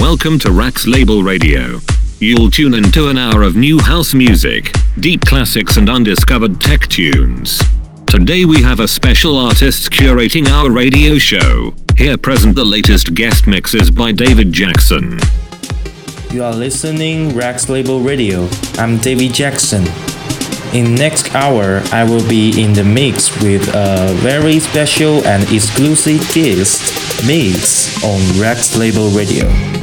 Welcome to Rax Label Radio. You'll tune into an hour of new house music, deep classics, and undiscovered tech tunes. Today we have a special artist curating our radio show. Here present the latest guest mixes by David Jackson. You are listening Rax Label Radio. I'm David Jackson. In next hour, I will be in the mix with a very special and exclusive guest mix on Rax Label Radio.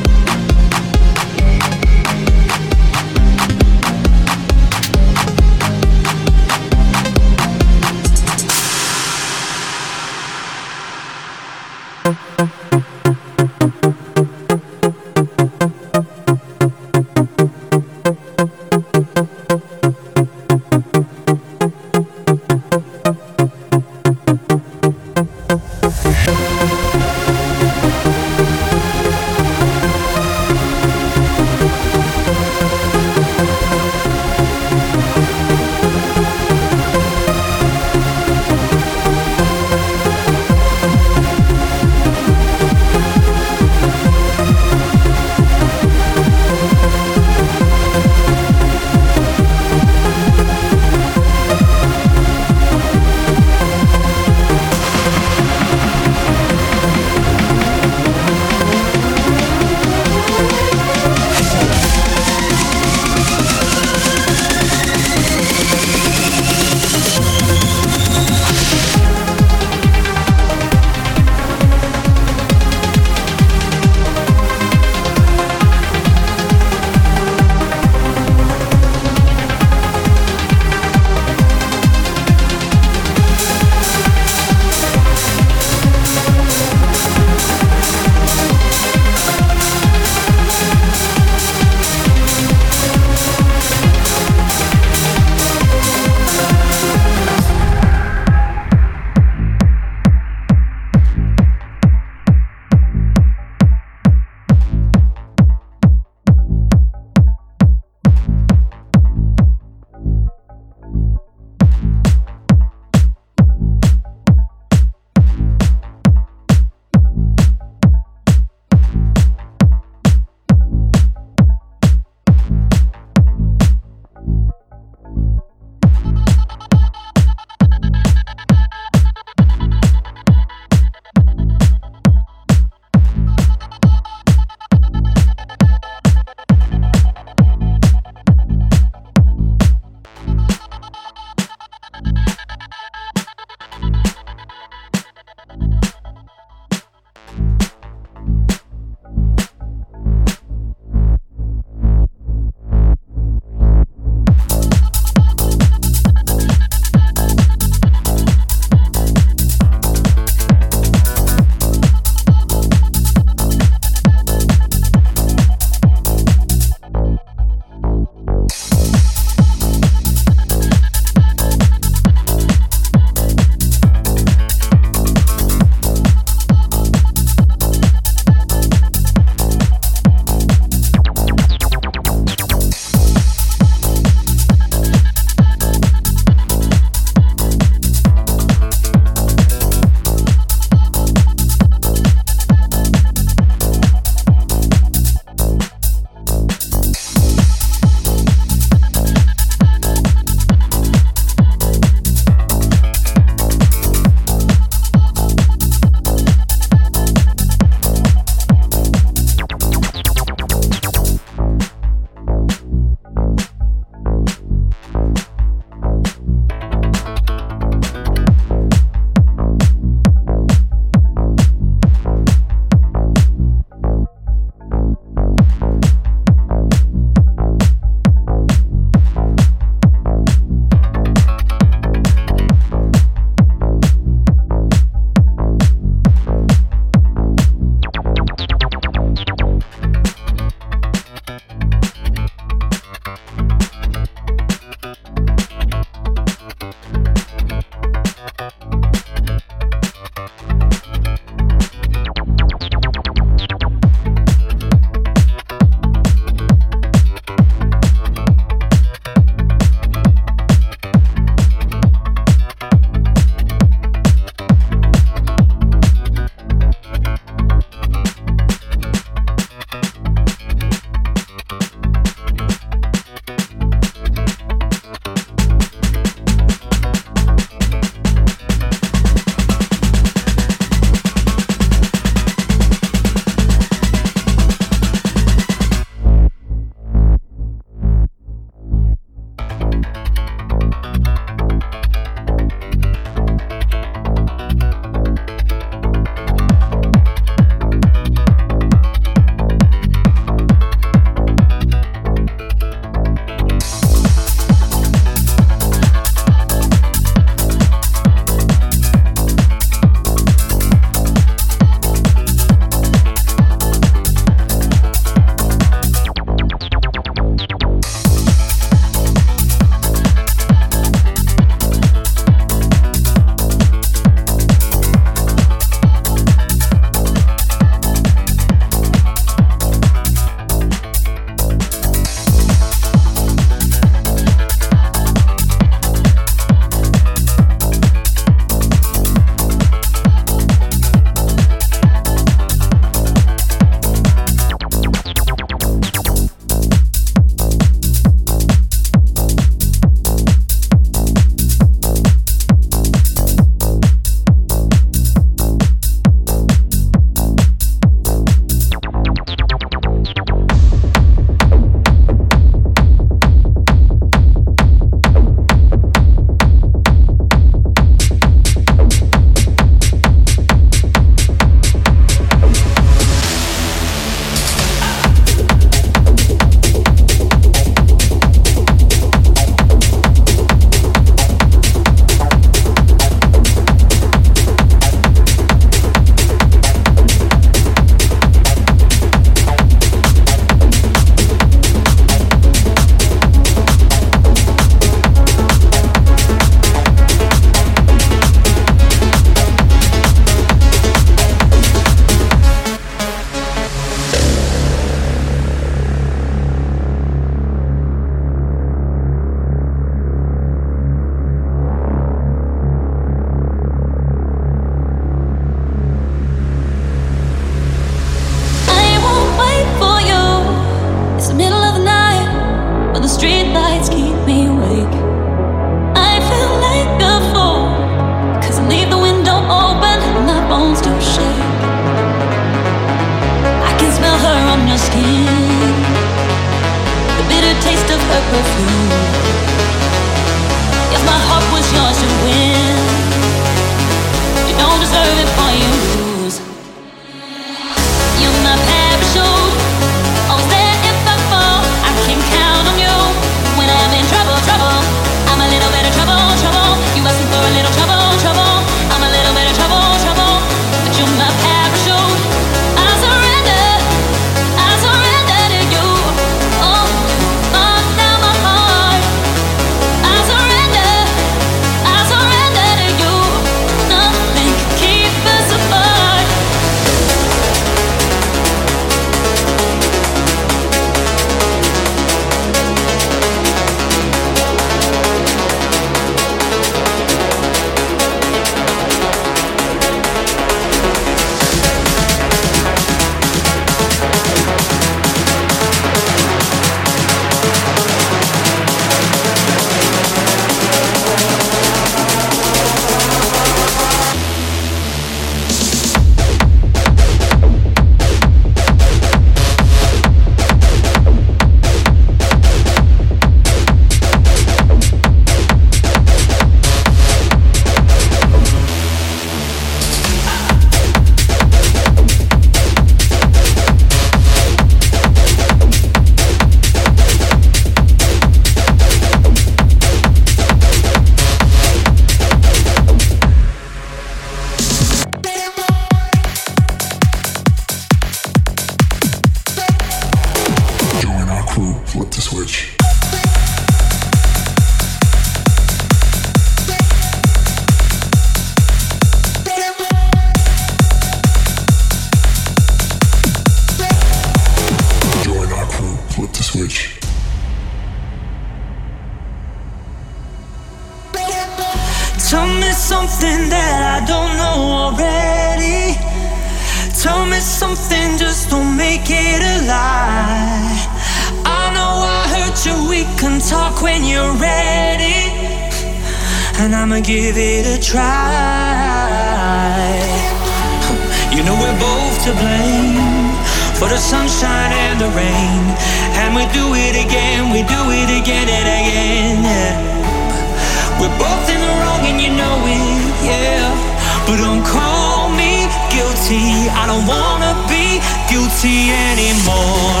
I don't wanna be guilty anymore.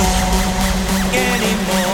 Anymore.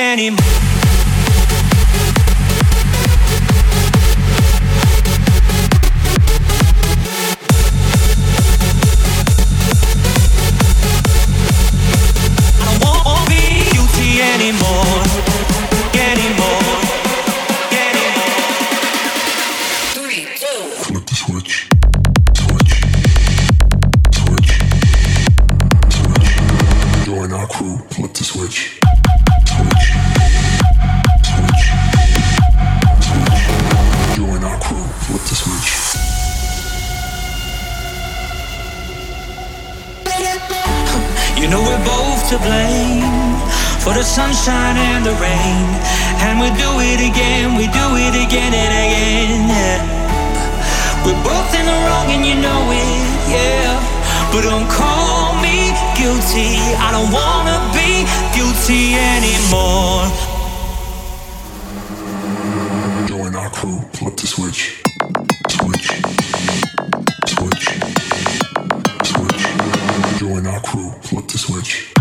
anymore Join our crew. Flip the switch.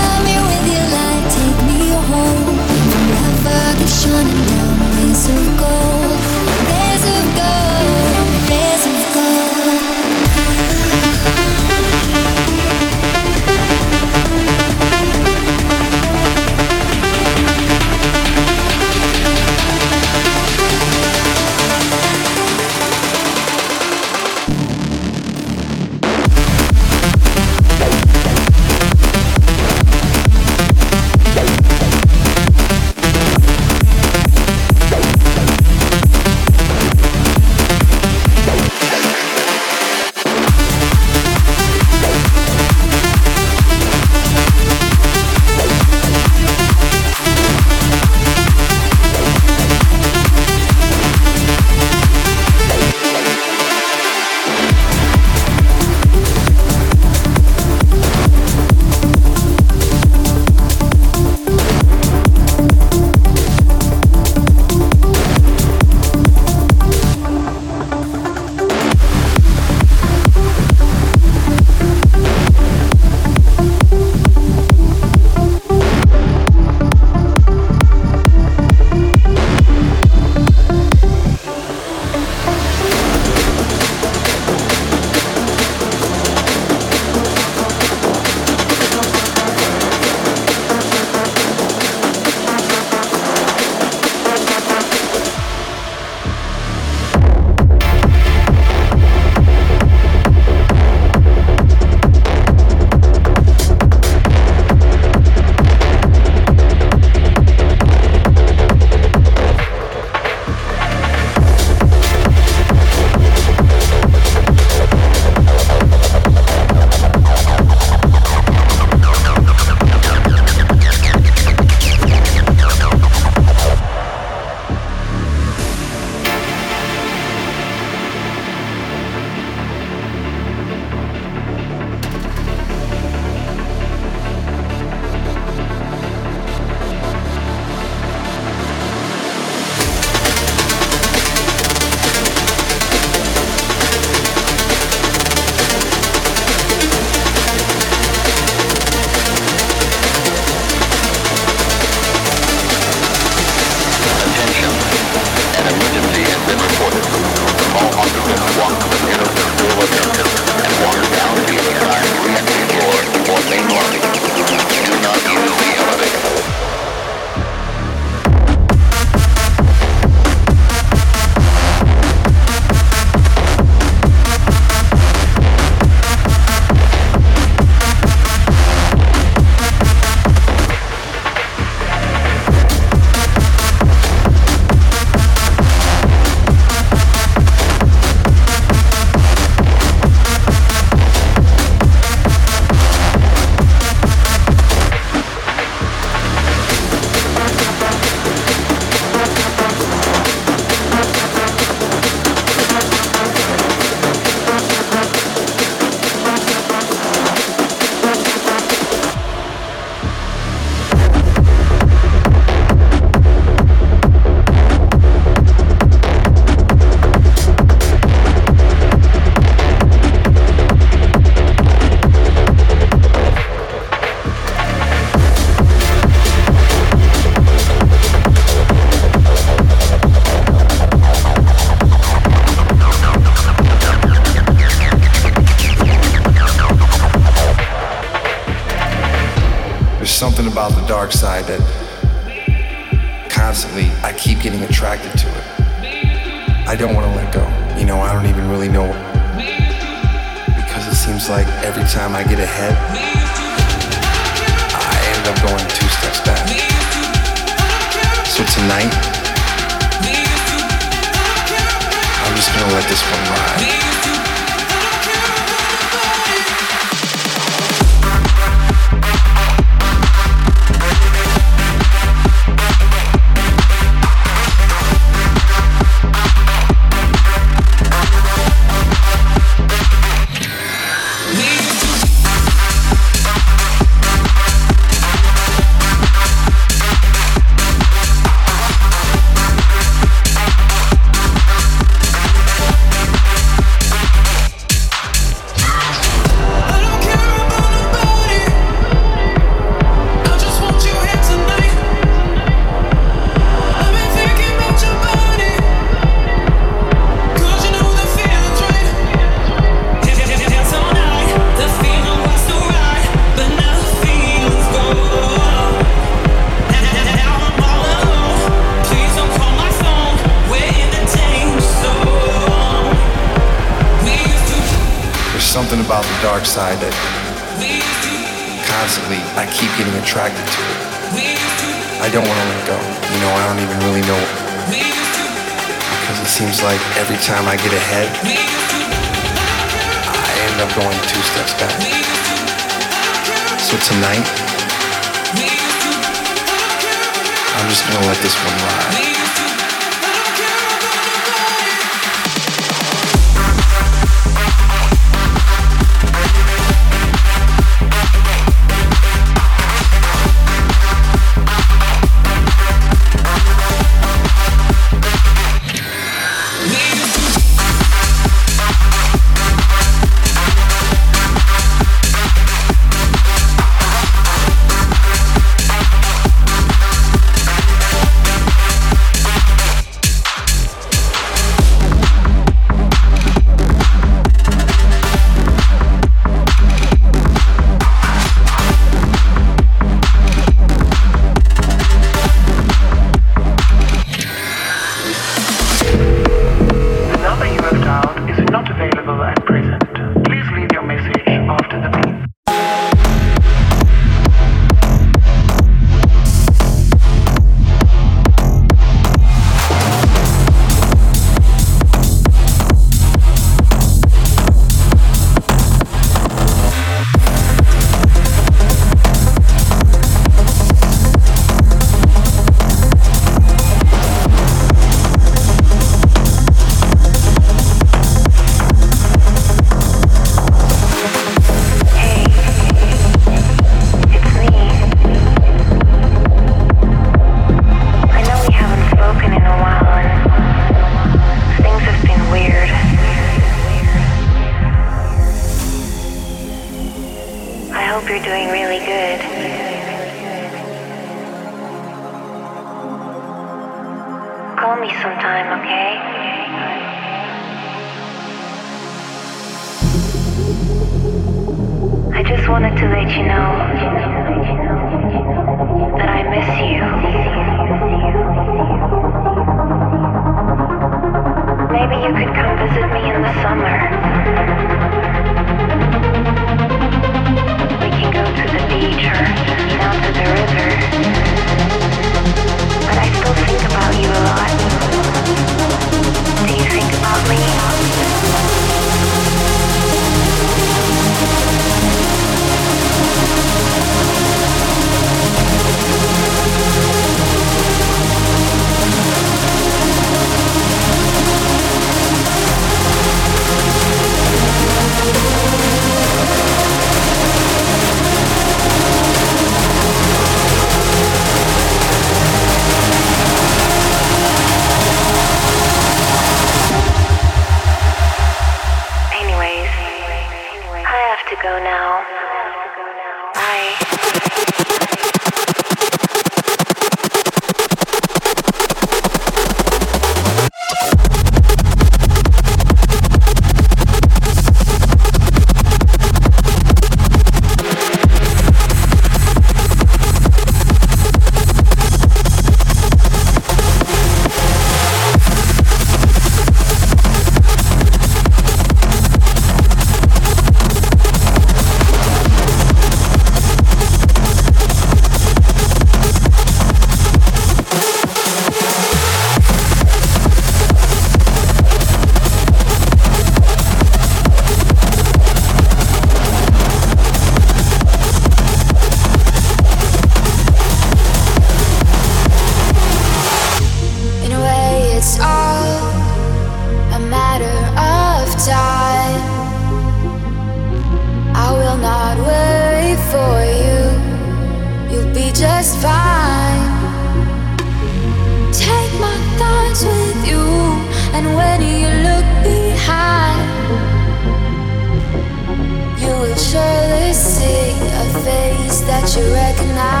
You recognize.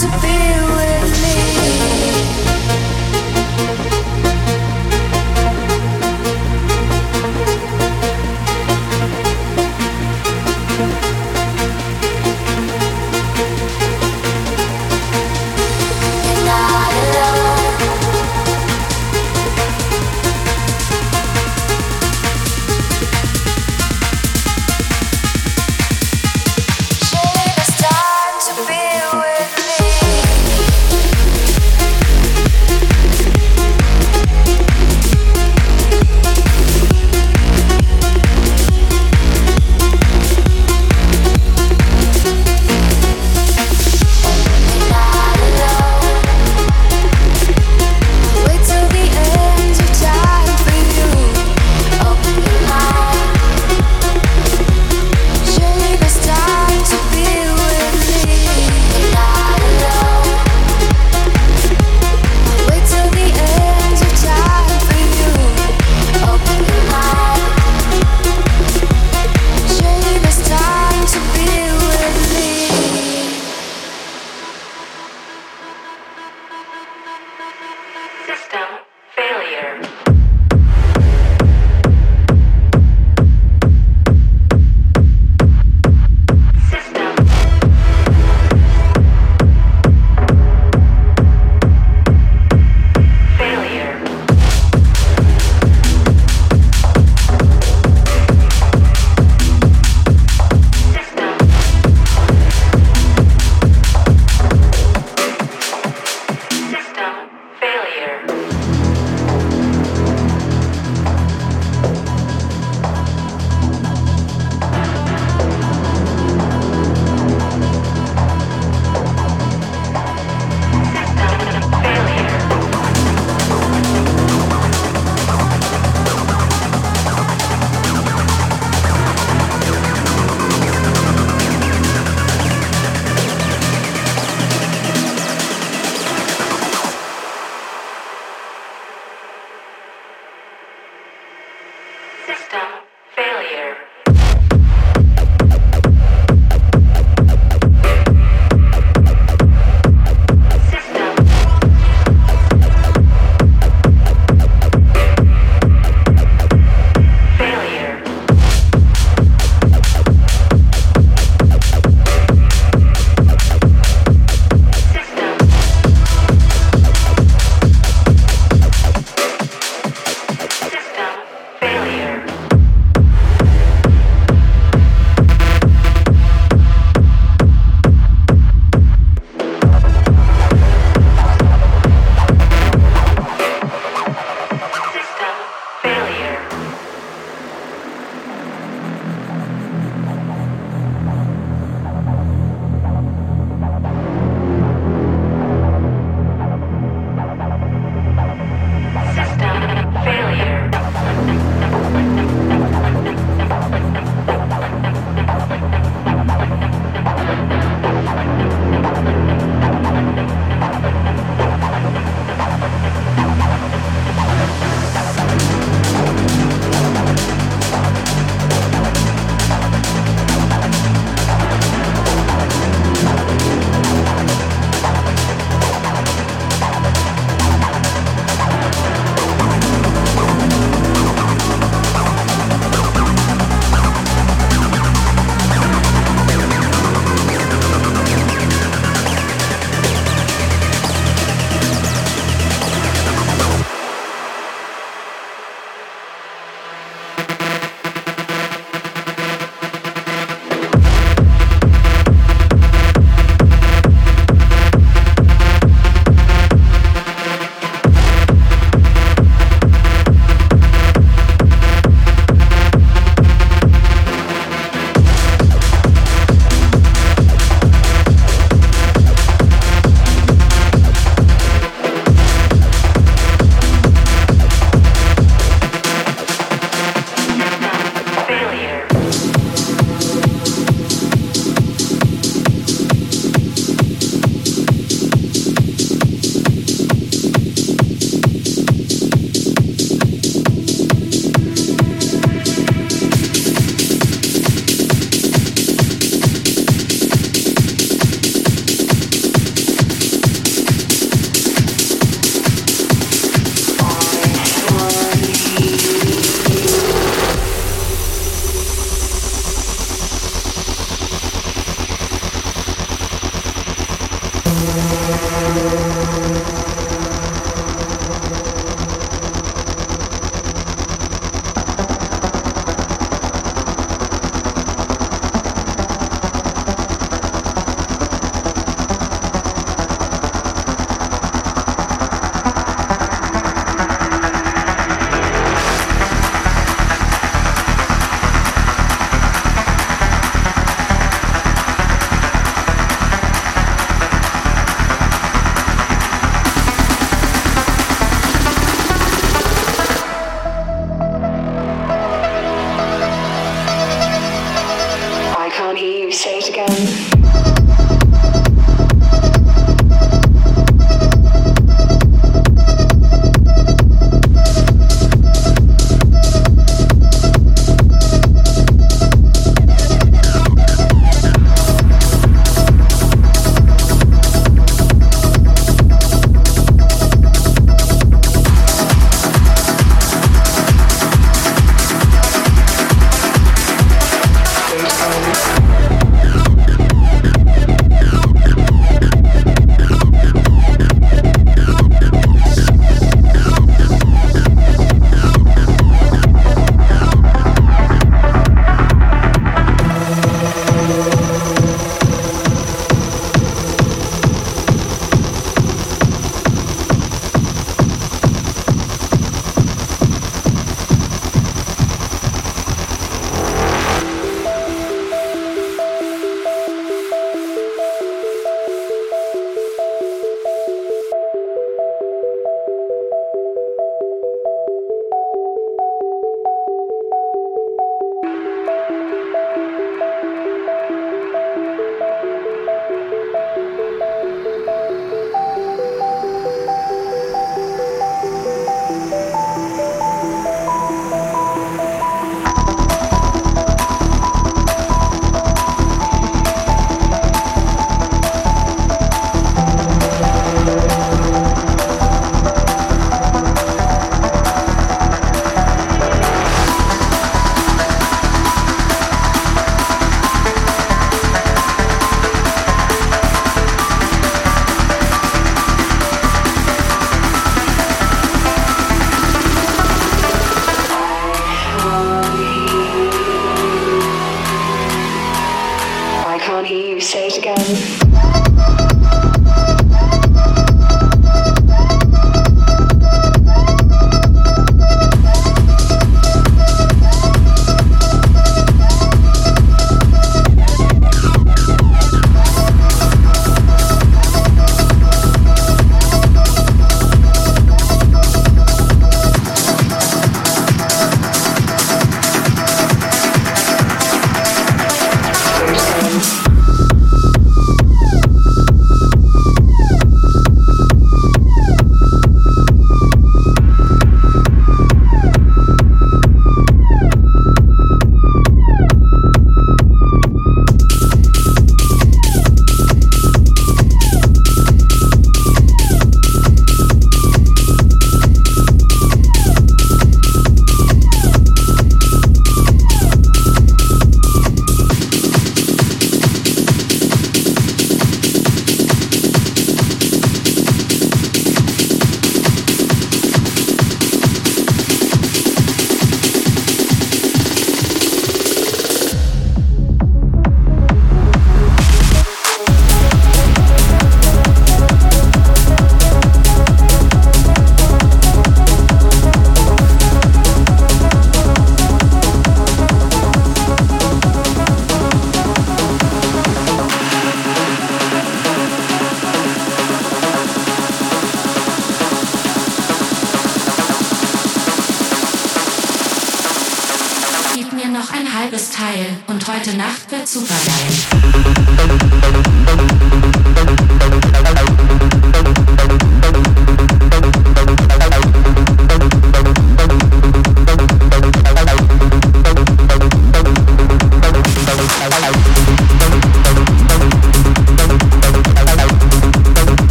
To be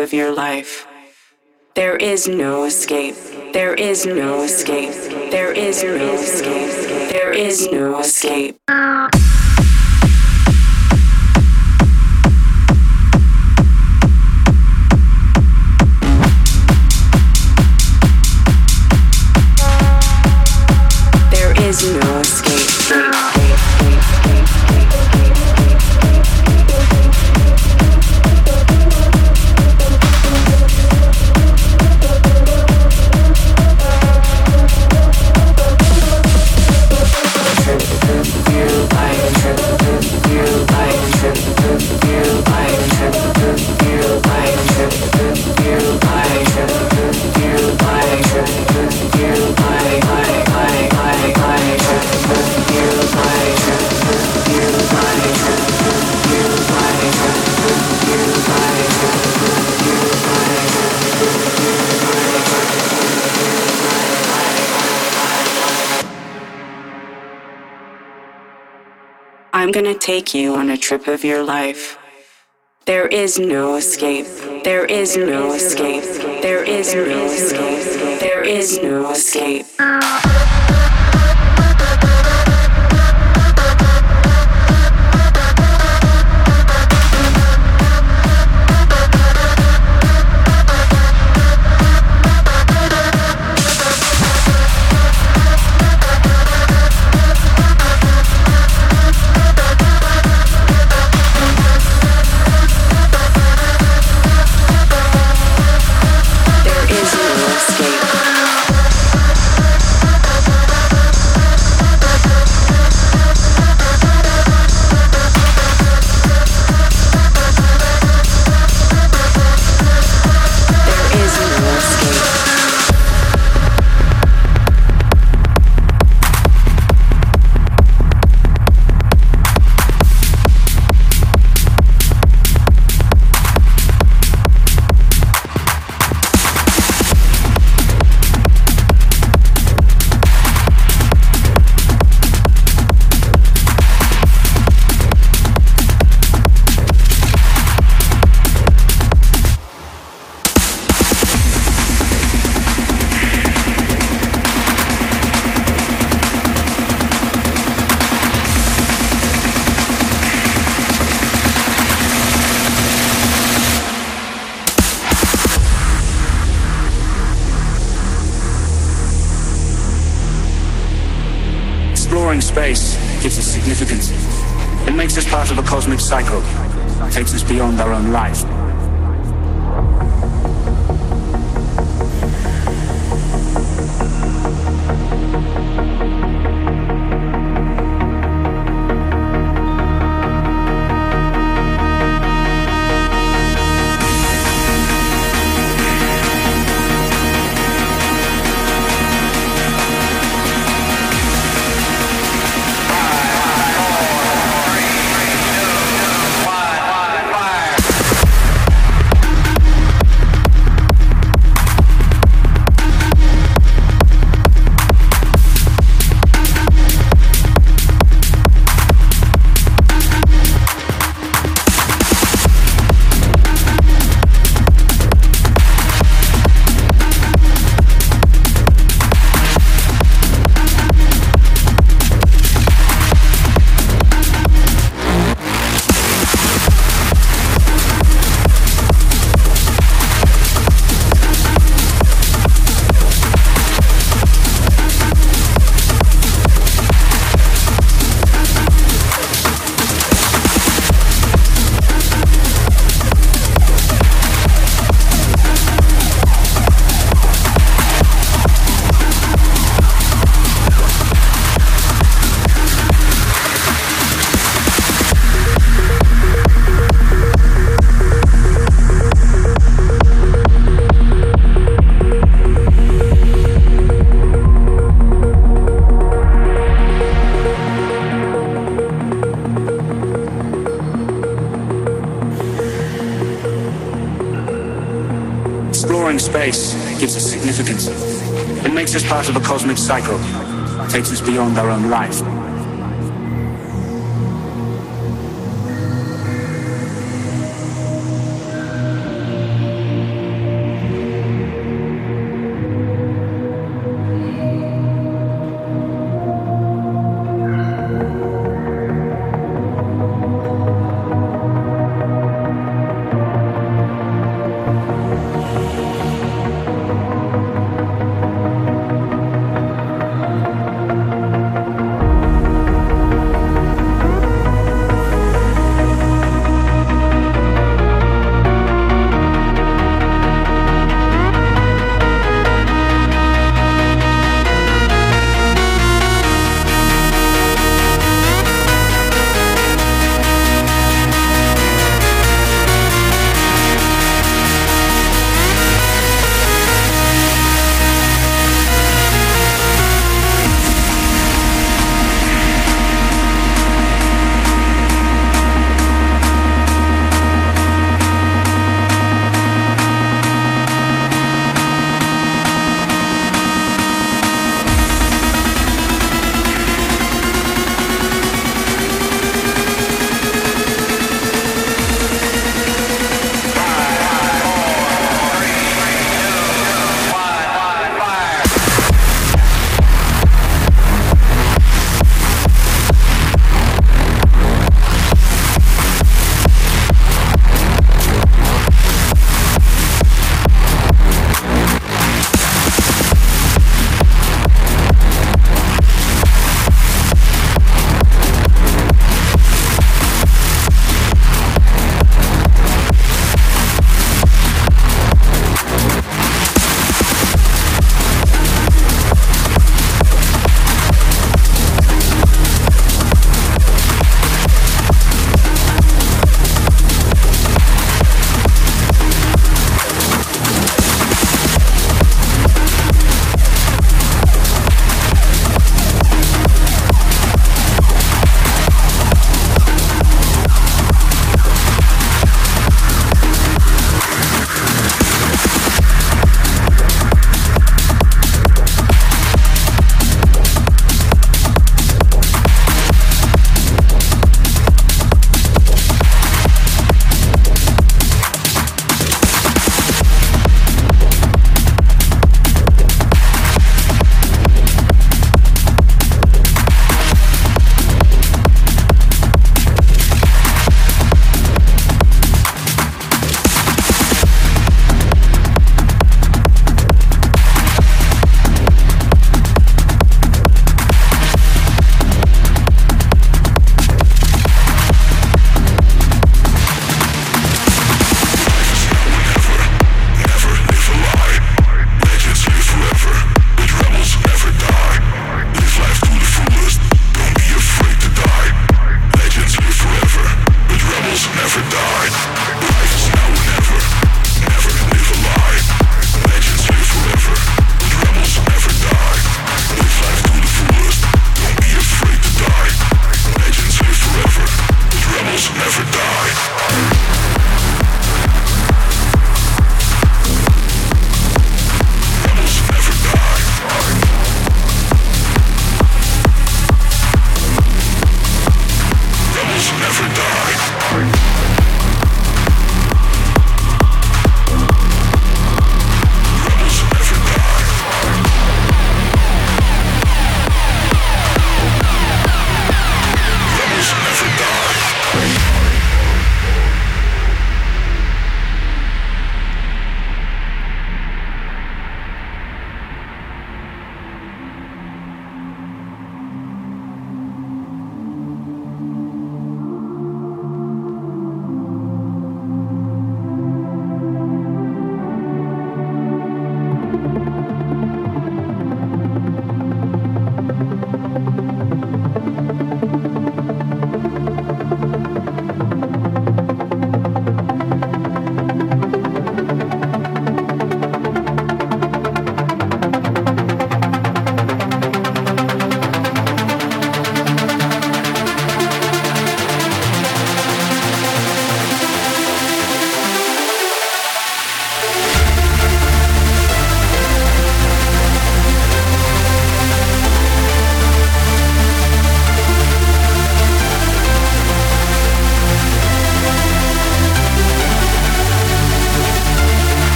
of your life. There is no escape. There is no escape. There is no escape. There is no escape. Gonna take you on a trip of your life. There is no escape. There is no escape. There is no escape. There is no escape. There is no escape. It makes us part of a cosmic cycle, takes us beyond our own life.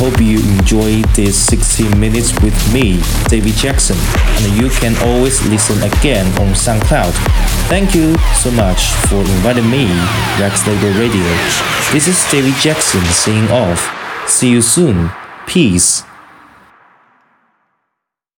Hope you enjoyed this 60 minutes with me, David Jackson, and you can always listen again on SoundCloud. Thank you so much for inviting me, Rex Label Radio. This is David Jackson saying off. See you soon. Peace.